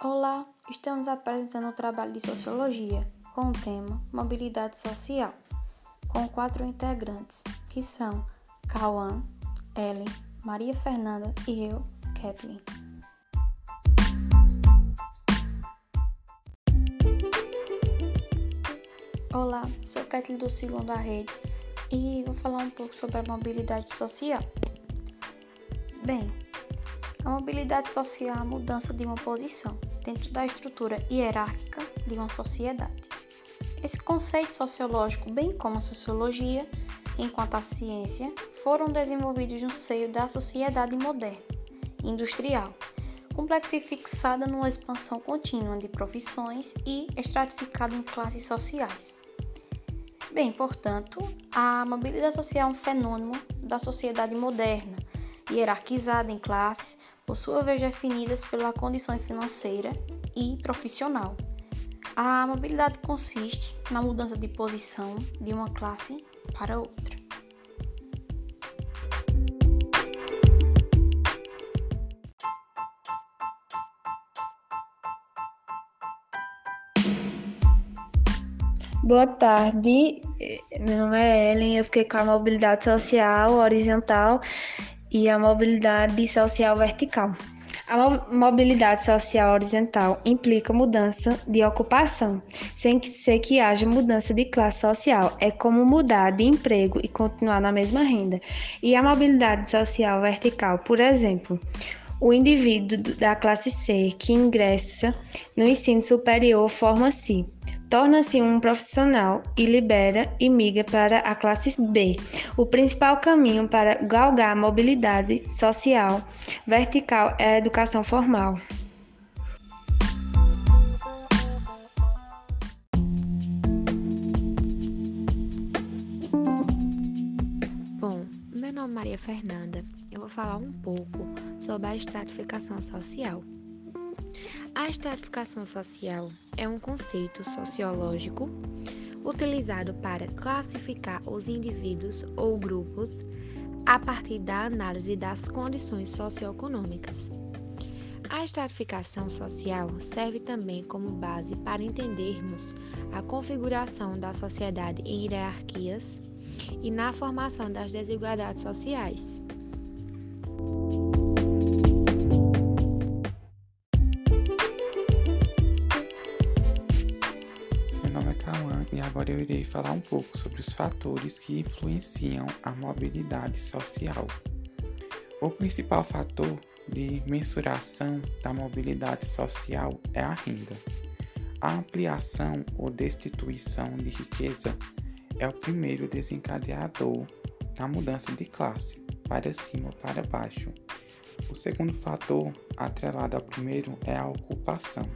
Olá, estamos apresentando o trabalho de sociologia com o tema Mobilidade Social, com quatro integrantes, que são Cauã, Ellen, Maria Fernanda e eu, Kathleen. Olá, sou Kathleen do Segundo a Redes e vou falar um pouco sobre a mobilidade social. Bem, a mobilidade social é a mudança de uma posição dentro da estrutura hierárquica de uma sociedade. Esse conceito sociológico, bem como a sociologia, enquanto a ciência, foram desenvolvidos no seio da sociedade moderna, industrial, complexa e fixada numa expansão contínua de profissões e estratificada em classes sociais. Bem, portanto, a mobilidade social é um fenômeno da sociedade moderna, hierarquizada em classes, por sua vez definidas pela condição financeira e profissional. A mobilidade consiste na mudança de posição de uma classe para outra. Boa tarde, meu nome é Ellen, eu fiquei com a mobilidade social horizontal e a mobilidade social vertical. A mobilidade social horizontal implica mudança de ocupação, sem que ser que haja mudança de classe social. É como mudar de emprego e continuar na mesma renda. E a mobilidade social vertical, por exemplo, o indivíduo da classe C que ingressa no ensino superior forma-se torna-se um profissional e libera e migra para a classe B. O principal caminho para galgar a mobilidade social vertical é a educação formal. Bom, meu nome é Maria Fernanda. Eu vou falar um pouco sobre a estratificação social. A estratificação social é um conceito sociológico utilizado para classificar os indivíduos ou grupos a partir da análise das condições socioeconômicas. A estratificação social serve também como base para entendermos a configuração da sociedade em hierarquias e na formação das desigualdades sociais. E agora eu irei falar um pouco sobre os fatores que influenciam a mobilidade social. O principal fator de mensuração da mobilidade social é a renda. A ampliação ou destituição de riqueza é o primeiro desencadeador da mudança de classe, para cima ou para baixo. O segundo fator, atrelado ao primeiro, é a ocupação.